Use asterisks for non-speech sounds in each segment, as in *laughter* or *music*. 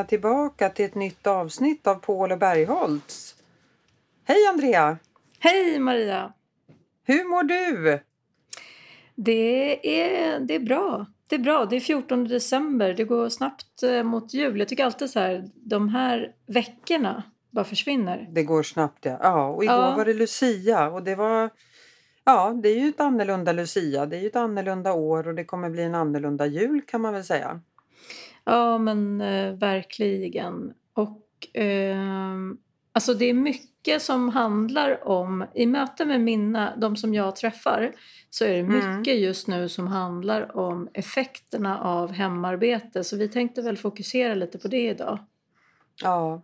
välkomna tillbaka till ett nytt avsnitt av Paul och Bergholtz. Hej Andrea! Hej Maria! Hur mår du? Det är, det är bra. Det är bra. Det är 14 december. Det går snabbt eh, mot jul. Jag tycker alltid så här, de här veckorna bara försvinner. Det går snabbt ja. ja och igår Ja. var det Lucia och det var... Ja, det är ju ett annorlunda Lucia. Det är ju ett annorlunda år och det kommer bli en annorlunda jul kan man väl säga. Ja, men eh, verkligen. Och ehm, alltså det är mycket som handlar om, i möten med mina, de som jag träffar, så är det Mm. mycket just nu som handlar om effekterna av hemarbete. Så vi tänkte väl fokusera lite på det idag. Ja.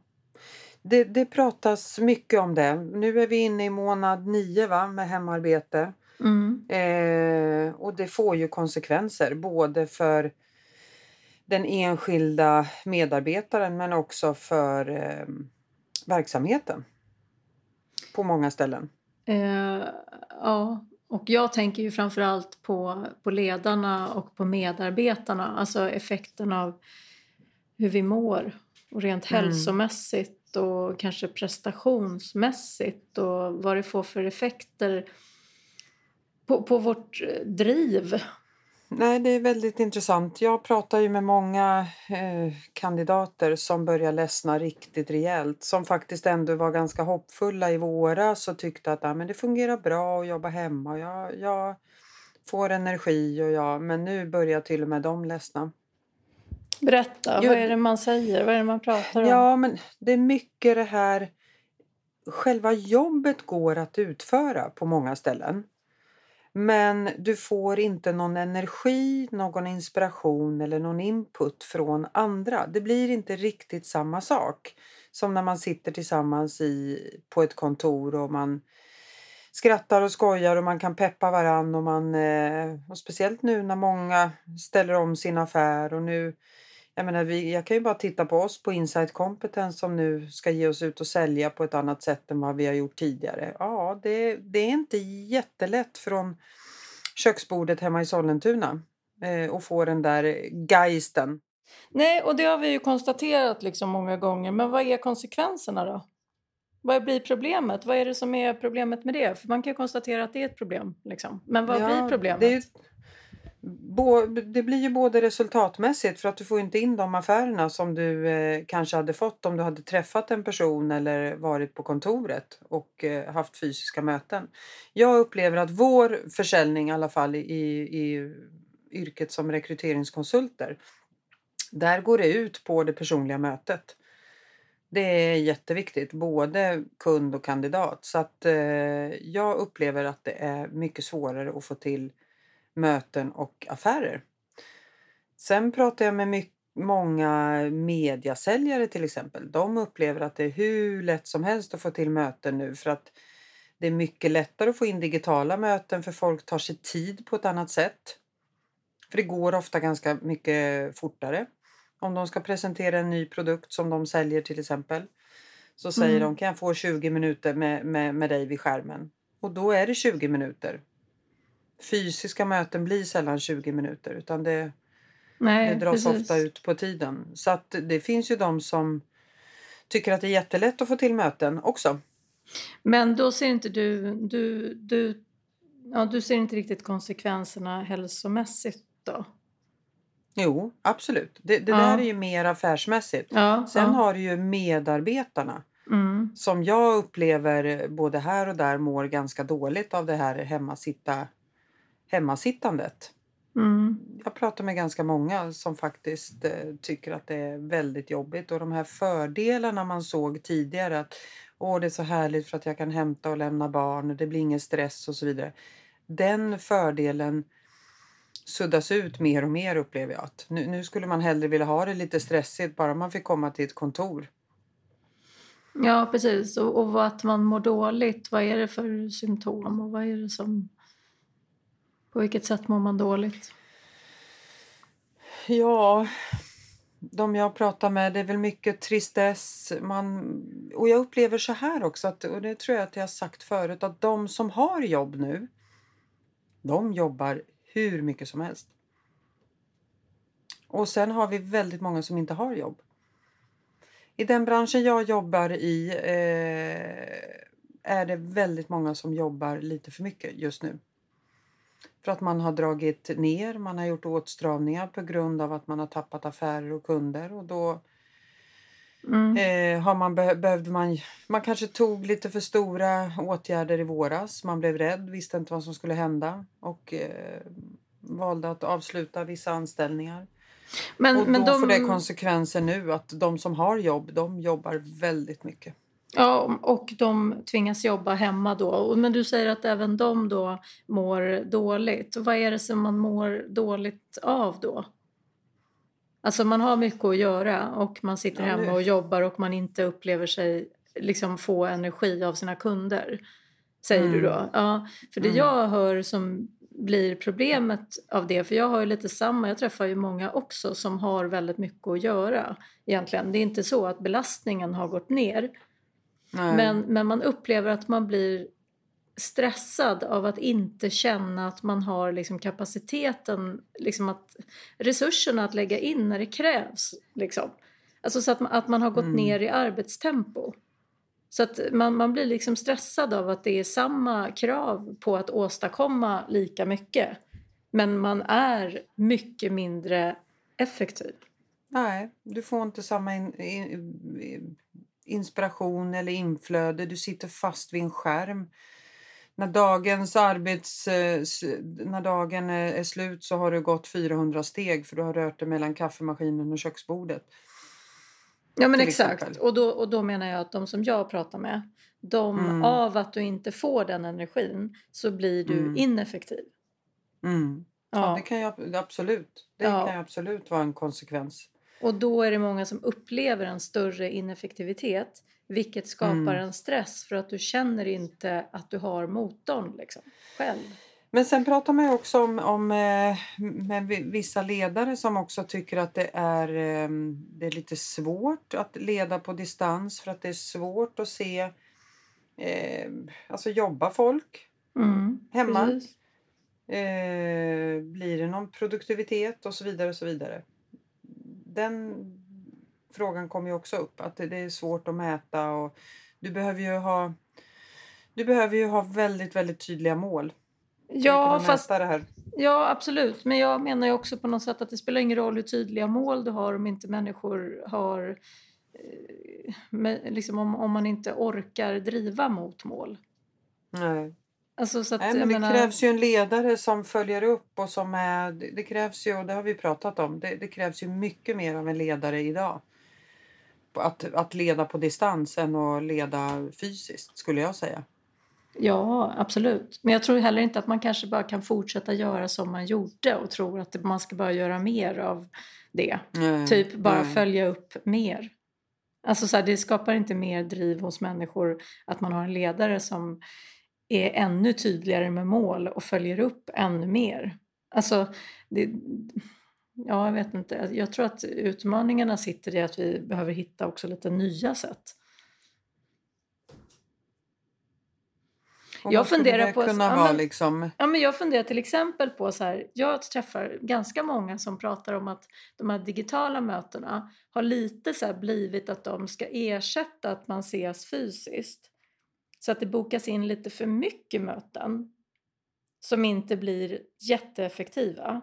Det, det pratas mycket om det. Nu är vi inne i månad nio va, med hemarbete. Mm. Eh, och det får ju konsekvenser både för den enskilda medarbetaren men också för eh, verksamheten. På många ställen. Eh, ja, och jag tänker ju framförallt på, på ledarna och på medarbetarna. Alltså effekten av hur vi mår och rent Mm. hälsomässigt och kanske prestationsmässigt och vad det får för effekter på, på vårt driv. Nej, det är väldigt intressant. Jag pratar ju med många eh, kandidater som börjar ledsna riktigt rejält. Som faktiskt ändå var ganska hoppfulla i våras och tyckte att ah, men det fungerar bra att jobba hemma. Jag, jag får energi och jag... Men nu börjar till och med de ledsna. Berätta, Jo, vad är det man säger? Vad är det man pratar om? Ja, men det är mycket det här... Själva jobbet går att utföra på många ställen. Men du får inte någon energi, någon inspiration eller någon input från andra. Det blir inte riktigt samma sak som när man sitter tillsammans i, på ett kontor och man skrattar och skojar och man kan peppa varann och man eh, och speciellt nu när många ställer om sin affär och nu jag menar, vi, jag kan ju bara titta på oss på Insight Competence som nu ska ge oss ut och sälja på ett annat sätt än vad vi har gjort tidigare. Ja, det, det är inte jättelätt från köksbordet hemma i Sollentuna eh, att få den där geisten. Nej, och det har vi ju konstaterat liksom många gånger. Men vad är konsekvenserna då? Vad blir problemet? Vad är det som är problemet med det? För man kan konstatera att det är ett problem. Liksom. Men vad Ja, blir problemet? Det, är det blir ju både resultatmässigt för att du får inte in de affärerna som du eh, kanske hade fått om du hade träffat en person eller varit på kontoret och eh, haft fysiska möten. Jag upplever att vår försäljning i alla fall i, i yrket som rekryteringskonsulter där går det ut på det personliga mötet. Det är jätteviktigt, både kund och kandidat. Så att eh, jag upplever att det är mycket svårare att få till möten och affärer. Sen pratar jag med mycket, många mediasäljare till exempel. De upplever att det är hur lätt som helst att få till möten nu för att det är mycket lättare att få in digitala möten för folk tar sig tid på ett annat sätt. För det går ofta ganska mycket fortare. Om de ska presentera en ny produkt som de säljer till exempel. Så säger Mm. de kan jag få 20 minuter med, med, med dig vid skärmen. Och då är det 20 minuter. Fysiska möten blir sällan 20 minuter utan det, Nej, det dras precis. ofta ut på tiden. Så att det finns ju de som tycker att det är jättelätt att få till möten också. Men då ser inte du, du, du, ja, du ser inte riktigt konsekvenserna hälsomässigt då? Jo, absolut. Det, det Ja. där är ju mer affärsmässigt. Ja, Sen ja. har du ju medarbetarna Mm. som jag upplever både här och där mår ganska dåligt av det här hemmasitta, hemmasittandet. Mm. Jag pratar med ganska många som faktiskt eh, tycker att det är väldigt jobbigt och de här fördelarna man såg tidigare att åh det är så härligt för att jag kan hämta och lämna barn det blir ingen stress och så vidare. Den fördelen suddas ut mer och mer upplever jag att nu, nu skulle man hellre vilja ha det lite stressigt bara man fick komma till ett kontor. Ja, precis. Och, och att man mår dåligt, vad är det för symptom och vad är det som... På vilket sätt mår man dåligt? Ja, de jag pratar med, det är väl mycket tristess. Man, och jag upplever så här också, att, och det tror jag att jag har sagt förut, att de som har jobb nu, de jobbar hur mycket som helst. Och sen har vi väldigt många som inte har jobb. I den branschen jag jobbar i eh, är det väldigt många som jobbar lite för mycket just nu. För att man har dragit ner, man har gjort åtstramningar på grund av att man har tappat affärer och kunder och då Mm. eh, har man beh- behövde man, man kanske tog lite för stora åtgärder i våras. Man blev rädd, visste inte vad som skulle hända och eh, valde att avsluta vissa anställningar. Men, Och men då de, får det konsekvenser nu att de som har jobb, de jobbar väldigt mycket. Ja, och de tvingas jobba hemma då. Men du säger att även de då mår dåligt. Vad är det som man mår dåligt av då? Alltså man har mycket att göra och man sitter Ja, hemma och jobbar och man inte upplever sig liksom få energi av sina kunder. Säger du Mm. då? Ja, för det Mm. jag hör som blir problemet av det, för jag har ju lite samma, jag träffar ju många också som har väldigt mycket att göra egentligen. Det är inte så att belastningen har gått ner, Men, men man upplever att man blir stressad av att inte känna att man har liksom kapaciteten, liksom att, resurserna att lägga in när det krävs. Liksom. Alltså så att man, att man har gått Mm. ner i arbetstempo. Så att man, man blir liksom stressad av att det är samma krav på att åstadkomma lika mycket. Men man är mycket mindre effektiv. Nej, du får inte samma in, in, inspiration eller inflöde. Du sitter fast vid en skärm. När dagens arbets... eh, När dagen är slut så har du gått 400 steg för du har rört dig mellan kaffemaskinen och köksbordet. Ja men exakt. exempel. Och då, och då menar jag att de som jag pratar med, de, Mm. av att du inte får den energin så blir du Mm. ineffektiv. Mm. Ja. Ja. det kan ju absolut. Det Ja. kan ju absolut vara en konsekvens. Och då är det många som upplever en större ineffektivitet vilket skapar Mm. en stress för att du känner inte att du har motorn liksom, själv. Men sen pratar man ju också om, om eh, med vi- vissa ledare som också tycker att det är, eh, det är lite svårt att leda på distans för att det är svårt att se, eh, alltså jobba folk Mm, hemma. Eh, blir det någon produktivitet och så vidare och så vidare. Den frågan kommer ju också upp att det, är svårt att mäta och du behöver ju ha du behöver ju ha väldigt, väldigt tydliga mål. Ja, fast mäta det här. Ja, absolut. Men jag menar ju också på något sätt att det spelar ingen roll hur tydliga mål du har om inte människor har... Eh, liksom om, om man inte orkar driva mot mål. Nej. Alltså så att, Nej, men det menar, krävs ju en ledare som följer upp och som är... Det, krävs ju, och det har vi pratat om, det, det krävs ju mycket mer av en ledare idag. Att, att leda på distans än att leda fysiskt skulle jag säga. Ja, absolut. Men jag tror heller inte att man kanske bara kan fortsätta göra som man gjorde och tror att man ska bara göra mer av det. Nej, Typ bara nej. följa upp mer. Alltså så här, det skapar inte mer driv hos människor att man har en ledare som är ännu tydligare med mål och följer upp ännu mer. Alltså, det, ja, jag vet inte. Jag tror att utmaningarna sitter i att vi behöver hitta också lite nya sätt. Och jag funderar på- kunna ja, men- liksom... Ja, men jag funderar till exempel på så här, jag träffar ganska många som pratar om att de här digitala mötena har lite så här blivit att de ska ersätta att man ses fysiskt. Så att det bokas in lite för mycket möten som inte blir jätteeffektiva.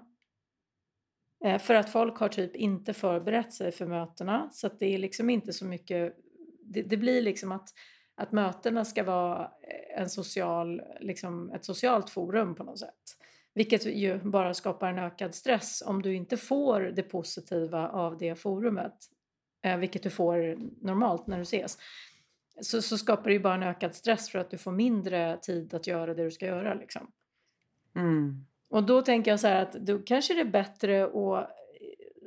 Eh, för att folk har typ inte förberett sig för mötena så att det är liksom inte så mycket, det, det blir liksom att att mötena ska vara en social, liksom ett socialt forum på något sätt. Vilket ju bara skapar en ökad stress om du inte får det positiva av det forumet. Eh, vilket du får normalt när du ses. Så, så skapar det ju bara en ökad stress för att du får mindre tid att göra det du ska göra. Liksom. Mm. Och då tänker jag så här att då kanske det är bättre att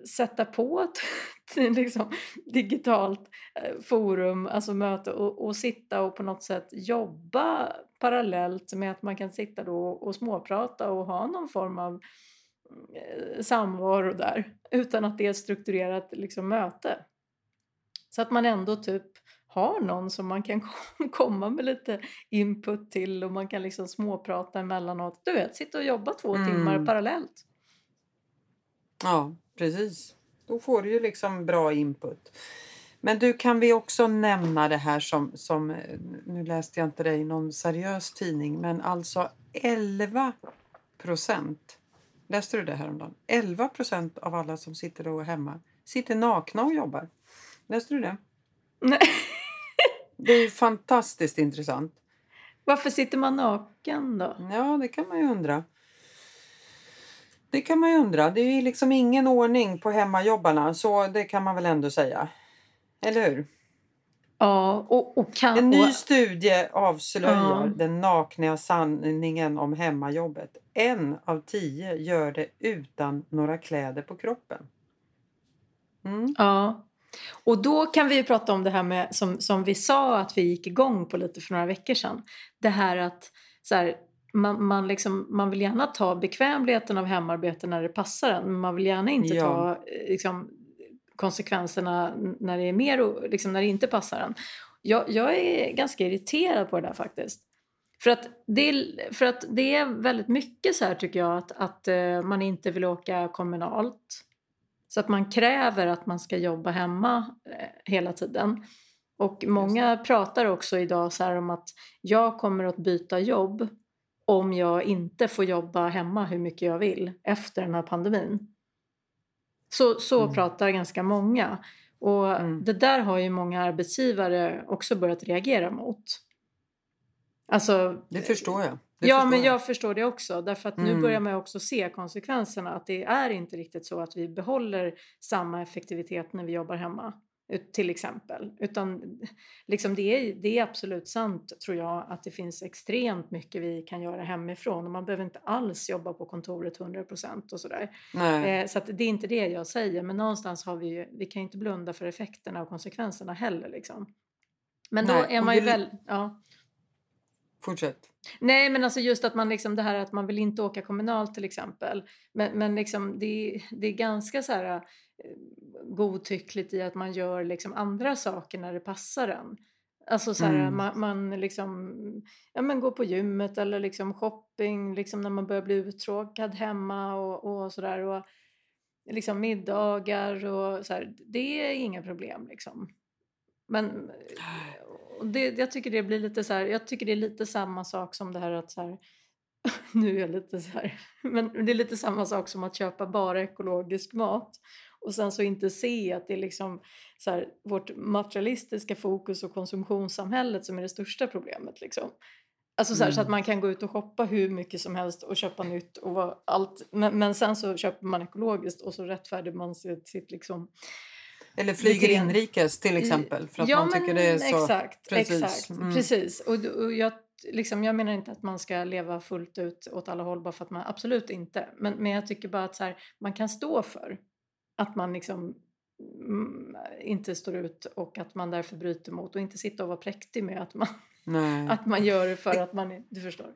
sätta på *laughs* ett liksom, digitalt eh, forum, alltså möte och, och sitta och på något sätt jobba parallellt med att man kan sitta då och småprata och ha någon form av eh, samvaro där utan att det är ett strukturerat liksom, möte. Så att man ändå typ har någon som man kan *laughs* komma med lite input till och man kan liksom småprata emellanåt. Du vet, sitta och jobba två Mm. timmar parallellt. Ja, precis. Då får du ju liksom bra input. Men du, kan vi också nämna det här som, som, eh, nu läste jag inte det i någon seriös tidning, men alltså 11 procent, läste du det häromdagen? 11 procent av alla som sitter då hemma sitter nakna och jobbar. Läste du det? Nej. Det är fantastiskt intressant. Varför sitter man naken då? Ja, det kan man ju undra. Det kan man ju undra. Det är ju liksom ingen ordning på hemmajobbarna, så det kan man väl ändå säga. Eller hur? Ja, och, och kan... En ny studie avslöjar Ja. den nakna sanningen om hemmajobbet. En av tio gör det utan några kläder på kroppen. Mm. ja. Och då kan vi ju prata om det här med, som, som vi sa att vi gick igång på lite för några veckor sedan. Det här att så här, man, man, liksom, man vill gärna ta bekvämligheten av hemarbete när det passar en, men man vill gärna inte Ja. ta eh, liksom, konsekvenserna när det, är mer, liksom, när det inte passar en. Jag, jag är ganska irriterad på det där faktiskt. För att, det är, för att det är väldigt mycket så här tycker jag att, att eh, man inte vill åka kommunalt. Så att man kräver att man ska jobba hemma eh, hela tiden. Och många pratar också idag så om att jag kommer att byta jobb om jag inte får jobba hemma hur mycket jag vill efter den här pandemin. Så, så Mm. pratar ganska många. Och Mm. det där har ju många arbetsgivare också börjat reagera mot. Alltså, Det förstår jag. Det ja, men jag förstår det också. Därför att nu Mm. börjar man också se konsekvenserna. Att det är inte riktigt så att vi behåller samma effektivitet när vi jobbar hemma. Till exempel. Utan liksom det, är, det är absolut sant tror jag att det finns extremt mycket vi kan göra hemifrån. Och man behöver inte alls jobba på kontoret 100% och sådär. Eh, så det är inte det jag säger. Men någonstans har vi ju, vi kan ju inte blunda för effekterna och konsekvenserna heller. Liksom. Men då Nej, är och man ju vill- väl... Ja. Fortsätt. Nej, men alltså just att man liksom det här att man vill inte åka kommunalt till exempel. Men, men liksom det, det är ganska så här eh, godtyckligt i att man gör liksom andra saker när det passar en. Alltså så här, Mm. man, man liksom, ja men går på gymmet eller liksom shopping liksom när man börjar bli uttråkad hemma och, och sådär. Och liksom middagar och så här, det är inga problem liksom. Men och det, jag tycker det blir lite så här, jag tycker det är lite samma sak som det här att så här, *laughs* nu är jag lite så här, men det är lite samma sak som att köpa bara ekologisk mat och sen så inte se att det är liksom så här, vårt materialistiska fokus och konsumtionssamhället som är det största problemet liksom. Alltså så, här, så att Mm. man kan gå ut och shoppa hur mycket som helst och köpa nytt och allt. Men, men sen så köper man ekologiskt och så rättfärdigar man sitt, sitt liksom Eller flyger inrikes till exempel. För att ja, man tycker det är så... Exakt, Precis, exakt. mm. precis. Och, och jag, liksom, jag menar inte att man ska leva fullt ut åt alla håll bara för att man, absolut inte. Men, men jag tycker bara att så här, man kan stå för att man liksom mm, inte står ut och att man därför bryter mot och inte sitta och vara präktig med att man, *laughs* att man gör det för att man du förstår.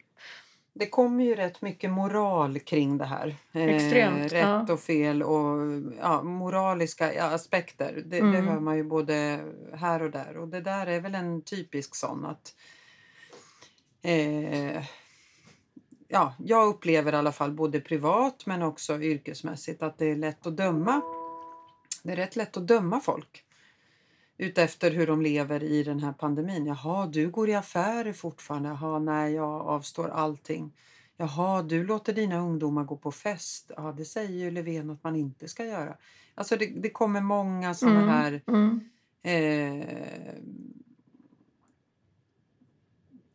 Det kommer ju rätt mycket moral kring det här. Eh, Extremt, rätt ja. och fel och ja, moraliska aspekter. Det, det Mm. hör man ju både här och där. Och det där är väl en typisk sån att... Eh, ja, jag upplever i alla fall både privat men också yrkesmässigt att det är lätt att döma. Det är rätt lätt att döma folk utefter hur de lever i den här pandemin. Jaha, du går i affärer fortfarande. Jaha, nej, jag avstår allting. Jaha, du låter dina ungdomar gå på fest. Ja, det säger ju Löfven att man inte ska göra. Alltså det, det kommer många sådana Mm, här mm, eh,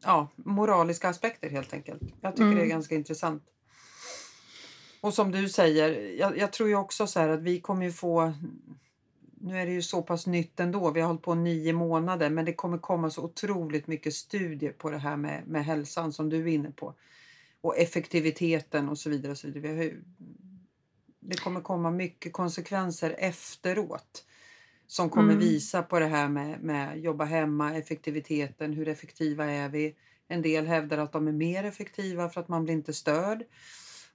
ja, moraliska aspekter helt enkelt. Jag tycker det är Mm. ganska intressant. Och som du säger, jag, jag tror ju också så här att vi kommer ju få nu är det ju så pass nytt ändå. Vi har hållit på nio månader, men det kommer komma så otroligt mycket studier på det här med, med hälsan som du är inne på. Och effektiviteten och så vidare. Och så vidare. Det kommer komma mycket konsekvenser efteråt som kommer Mm. visa på det här med, med jobba hemma, effektiviteten, hur effektiva är vi? En del hävdar att de är mer effektiva för att man blir inte störd.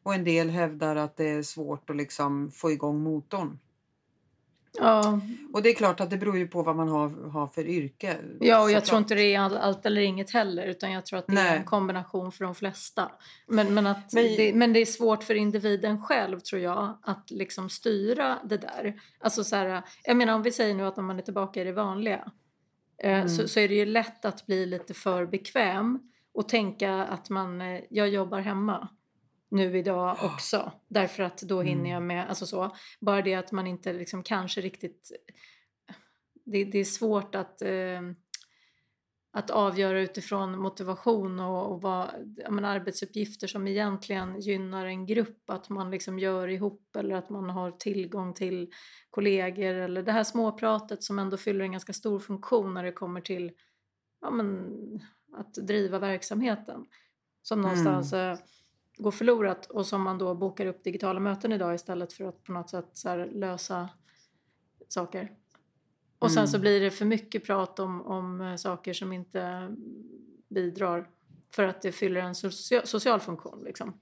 Och en del hävdar att det är svårt att liksom få igång motorn. Ja. Och det är klart att det beror ju på vad man har, har för yrke. Ja, och jag såklart. tror inte det är all- allt eller inget heller utan jag tror att det är Nej. en kombination för de flesta. Men, men, att Men- det, men det är svårt för individen själv tror jag att liksom styra det där. Alltså så här, jag menar om vi säger nu att om man är tillbaka i det vanliga eh, Mm. så, så är det ju lätt att bli lite för bekväm och tänka att man, eh, jag jobbar hemma nu idag också därför att då hinner Mm. jag med, alltså så. Bara det att man inte liksom kanske riktigt det, det är svårt att, eh, att avgöra utifrån motivation och, och vad, menar, arbetsuppgifter som egentligen gynnar en grupp. Att man liksom gör ihop eller att man har tillgång till kollegor eller det här småpratet som ändå fyller en ganska stor funktion när det kommer till ja, men, att driva verksamheten. Som någonstans eh, går förlorat och som man då bokar upp digitala möten idag istället för att på något sätt så lösa saker. Och sen så Mm. blir det för mycket prat om, om eh, saker som inte bidrar för att det fyller en socia- social funktion. Liksom.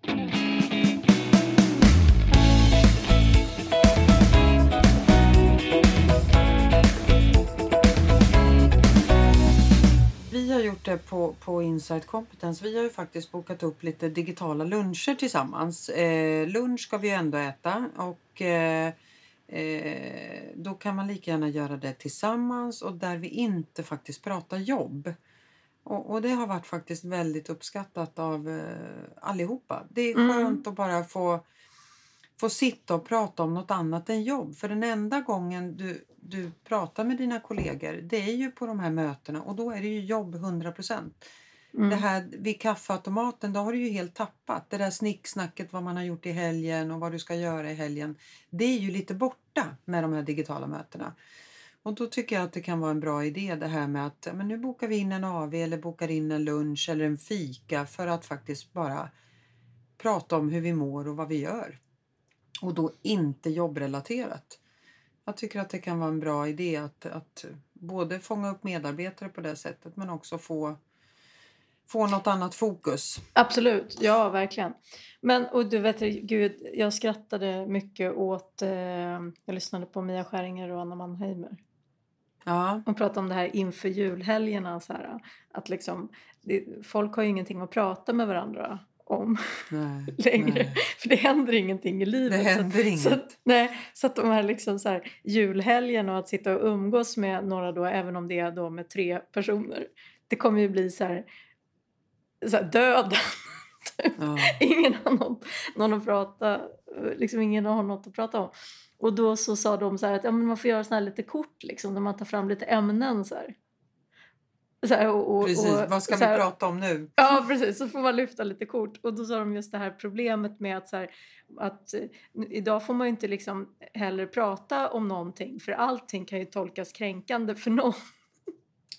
Vi har gjort det på, på Insight Competence. Vi har ju faktiskt bokat upp lite digitala luncher tillsammans. Eh, lunch ska vi ju ändå äta och eh, eh, då kan man lika gärna göra det tillsammans och där vi inte faktiskt pratar jobb. Och, och det har varit faktiskt väldigt uppskattat av eh, allihopa. Det är Mm. skönt att bara få, få sitta och prata om något annat än jobb. För den enda gången du, du pratar med dina kollegor det är ju på de här mötena och då är det ju jobb 100 procent. Mm. Det här vid kaffeautomaten, då har du ju helt tappat. Det där snicksnacket vad man har gjort i helgen och vad du ska göra i helgen. Det är ju lite borta med de här digitala mötena. Och då tycker jag att det kan vara en bra idé det här med att men nu bokar vi in en AV eller bokar in en lunch eller en fika för att faktiskt bara prata om hur vi mår och vad vi gör. Och då inte jobbrelaterat. Jag tycker att det kan vara en bra idé att, att både fånga upp medarbetare på det sättet men också få, få något annat fokus. Absolut, ja verkligen. Men och du vet, gud, jag skrattade mycket åt, eh, jag lyssnade på Mia Skäringer och Anna Mannheimer. Ja, Hon pratade om det här inför julhelgerna. Så här, att liksom, det, folk har ju ingenting att prata med varandra om nej, *laughs* längre. nej. För det händer ingenting i livet. Det så händer inget. Så att, nej, så att de här, liksom så här julhelgen och att sitta och umgås med några då, även om det är då med tre personer. Det kommer ju bli så här, så här döden. *laughs* Ja. ingen har något, någon att prata, liksom ingen har något att prata om. Och då så sa de så här att ja, men man får göra såna här lite kort liksom, där man tar fram lite ämnen så här. Här och, och, Precis, och, vad ska vi här- prata om nu? Ja, precis. Så får man lyfta lite kort. Och då sa de just det här problemet med att, så här, att eh, idag får man ju inte liksom heller prata om någonting för allting kan ju tolkas kränkande för någon.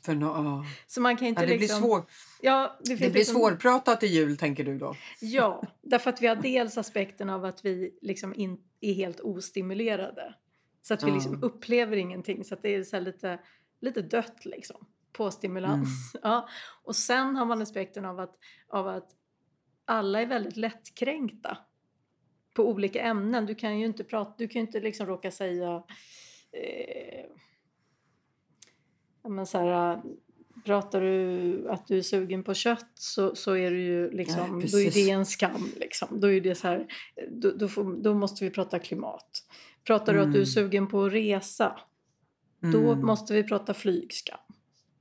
För no. Så man kan inte Ja, det blir, liksom... svår, Ja, det, det blir liksom, svårpratat i jul tänker du då? Ja, därför att vi har dels aspekten av att vi liksom in, är helt ostimulerade. Så att vi liksom upplever ingenting. Så att det är så lite, lite dött liksom. På stimulans. Mm. Ja. Och sen har man aspekten av att, av att alla är väldigt lättkränkta. På olika ämnen. Du kan ju inte, prata, du kan inte liksom råka säga... Eh, ja, men så här, pratar du att du är sugen på kött så, så är det ju liksom, Nej, då är det en skam. Liksom. Då, är det så här, då, då, får, då måste vi prata klimat. Pratar du att du är Mm. sugen på att resa, då Mm, måste vi prata flygskam.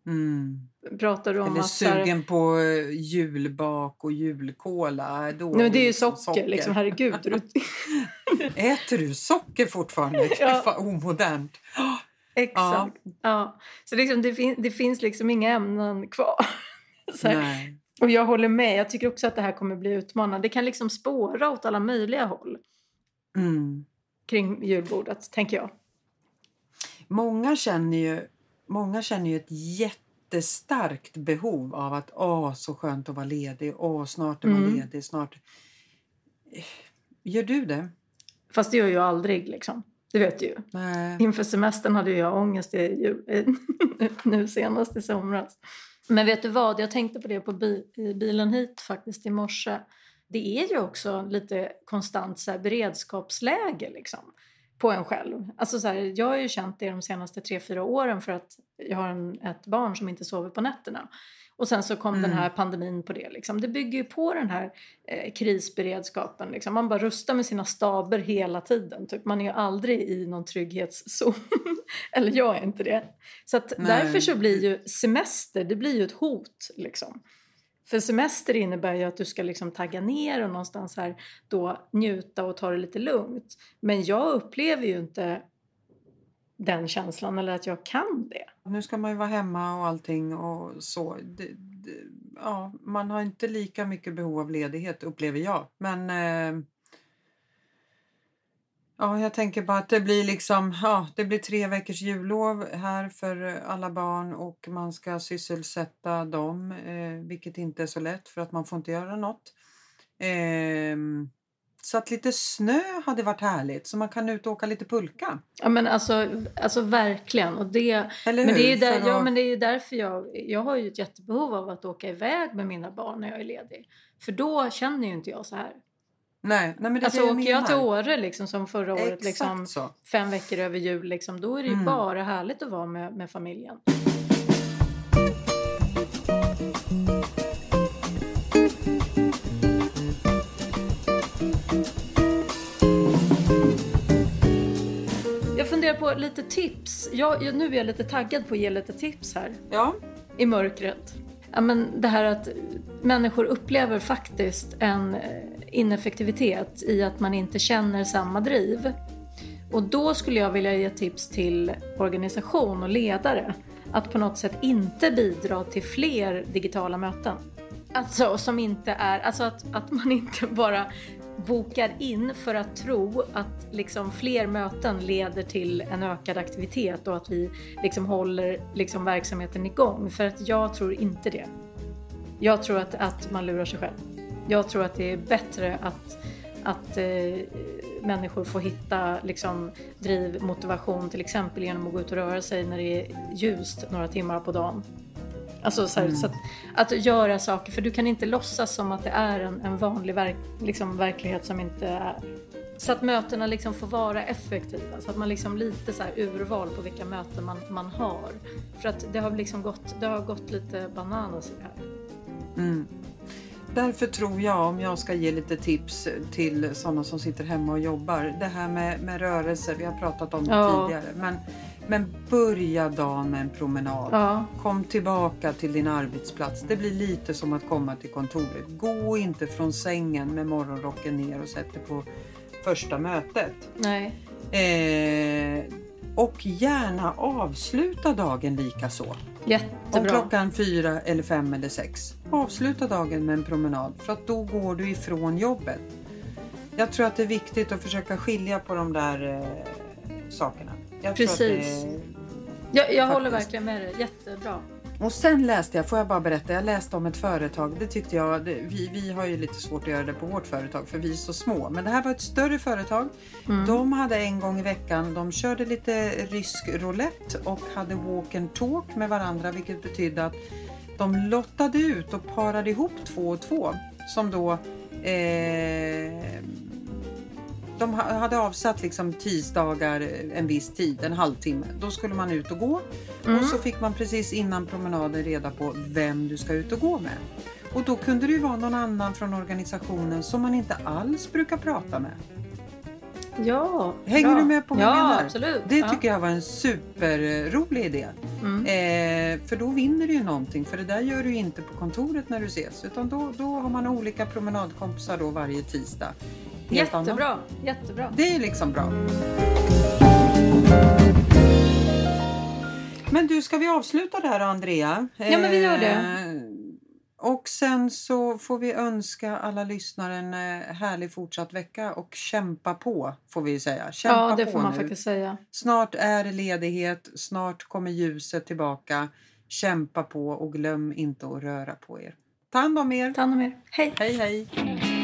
Mm. Pratar du om Eller sugen på eh, julbak och julkola. Då Nej, men det är ju liksom socker, liksom, herregud. *laughs* Du, Äter du socker fortfarande? *laughs* Ja. Vad omodernt. *gasps* exakt. Ja. Så liksom, det, fin, det finns liksom inga ämnen kvar. *laughs* Och jag håller med. Jag tycker också att det här kommer bli utmanande. Det kan liksom spåra åt alla möjliga håll Mm. kring julbordet, tänker jag. Många känner ju, många känner ju ett jättestarkt behov av att åh, så skönt att vara ledig. Åh, snart är man Mm. ledig. Snart. Gör du det? Fast det gör jag aldrig liksom. Det vet du ju. Nej. Inför semestern hade jag ångest i jul, *laughs* nu senast i somras. Men vet du vad, jag tänkte på det på bi, i bilen hit faktiskt i morse. Det är ju också lite konstant så beredskapsläge liksom. På en själv. Alltså så här, jag har ju känt det de senaste tre, fyra åren för att jag har en, ett barn som inte sover på nätterna. Och sen så kom mm. den här pandemin på det. Liksom. Det bygger ju på den här eh, krisberedskapen. Liksom. Man bara rustar med sina staber hela tiden. Typ. Man är ju aldrig i någon trygghetszon. *laughs* Eller jag är inte det. Så därför så blir ju semester, det blir ju ett hot. Liksom. För semester innebär ju att du ska liksom tagga ner och någonstans här då njuta och ta det lite lugnt. Men jag upplever ju inte den känslan eller att jag kan det. Nu ska man ju vara hemma och allting och så. Det, det, ja, man har inte lika mycket behov av ledighet upplever jag. Men eh, ja, jag tänker bara att det blir liksom, ja, det blir tre veckors jullov här för alla barn och man ska sysselsätta dem, eh, vilket inte är så lätt för att man får inte göra något. Eh, så att lite snö hade varit härligt så man kan ut och åka lite pulka. Ja men alltså, alltså verkligen. Och det, men, det är där, ja, men det är därför jag, jag har ju ett jättebehov av att åka iväg med mina barn när jag är ledig. För då känner ju inte jag så här. Nej, nej men det alltså, åker jag till Åre liksom, som förra året, liksom, fem veckor över jul, liksom, då är det ju mm. bara härligt att vara med, med familjen. funderar på lite tips. Jag, nu är jag lite taggad på att ge lite tips här. Ja. I mörkret. Ja, men det här att människor upplever faktiskt en ineffektivitet i att man inte känner samma driv. Och då skulle jag vilja ge tips till organisation och ledare att på något sätt inte bidra till fler digitala möten. Alltså som inte är, alltså att, att man inte bara bokar in för att tro att liksom fler möten leder till en ökad aktivitet och att vi liksom håller liksom verksamheten igång. För att jag tror inte det. Jag tror att, att man lurar sig själv. Jag tror att det är bättre att, att eh, människor får hitta liksom, driv, motivation till exempel genom att gå ut och röra sig när det är ljust några timmar på dagen. Alltså så, här, mm. så att, att, göra saker, för du kan inte låtsas som att det är en, en vanlig verk, liksom, verklighet som inte är. Så att mötena liksom får vara effektiva, så att man liksom lite så här urval på vilka möten man, man har. För att det har liksom gått, det har gått lite bananas i det här. Mm. Därför tror jag, om jag ska ge lite tips till sådana som sitter hemma och jobbar, det här med, med rörelse, vi har pratat om det ja. tidigare, men men börja dagen med en promenad. Ja. Kom tillbaka till din arbetsplats. Det blir lite som att komma till kontoret. Gå inte från sängen med morgonrocken ner och sätt dig på första mötet. Nej. Eh, och gärna avsluta dagen lika så. Jättebra. Om klockan fyra eller fem eller sex. Avsluta dagen med en promenad för att då går du ifrån jobbet. Jag tror att det är viktigt att försöka skilja på de där eh, sakerna. Jag Precis. Det, jag, jag håller verkligen med dig. Jättebra. Och sen läste jag, får jag bara berätta, jag läste om ett företag. Det tyckte jag, det, vi, vi har ju lite svårt att göra det på vårt företag för vi är så små. Men det här var ett större företag. Mm. De hade en gång i veckan, de körde lite rysk roulette och hade walk and talk med varandra vilket betydde att de lottade ut och parade ihop två och två som då eh, de hade avsatt liksom tisdagar en viss tid, en halvtimme. Då skulle man ut och gå mm. och så fick man precis innan promenaden reda på vem du ska ut och gå med. Och då kunde det ju vara någon annan från organisationen som man inte alls brukar prata med. Ja, Hänger bra. du med på vad ja, jag menar? Absolut. Det ja. tycker jag var en superrolig idé. Mm. Eh, för då vinner du ju någonting. För det där gör du inte på kontoret när du ses. Utan då, då har man olika promenadkompisar då varje tisdag helt jättebra, annat. Jättebra. Det är liksom bra. Men du, ska vi avsluta där Andrea? Ja, men vi gör det. Och sen så får vi önska alla lyssnare en eh, härlig fortsatt vecka och kämpa på får vi säga. Kämpa ja, det får man nu. faktiskt säga. Snart är det ledighet, snart kommer ljuset tillbaka. Kämpa på och glöm inte att röra på er. Ta hand om er. Ta hand om er. Hej. Hej, hej.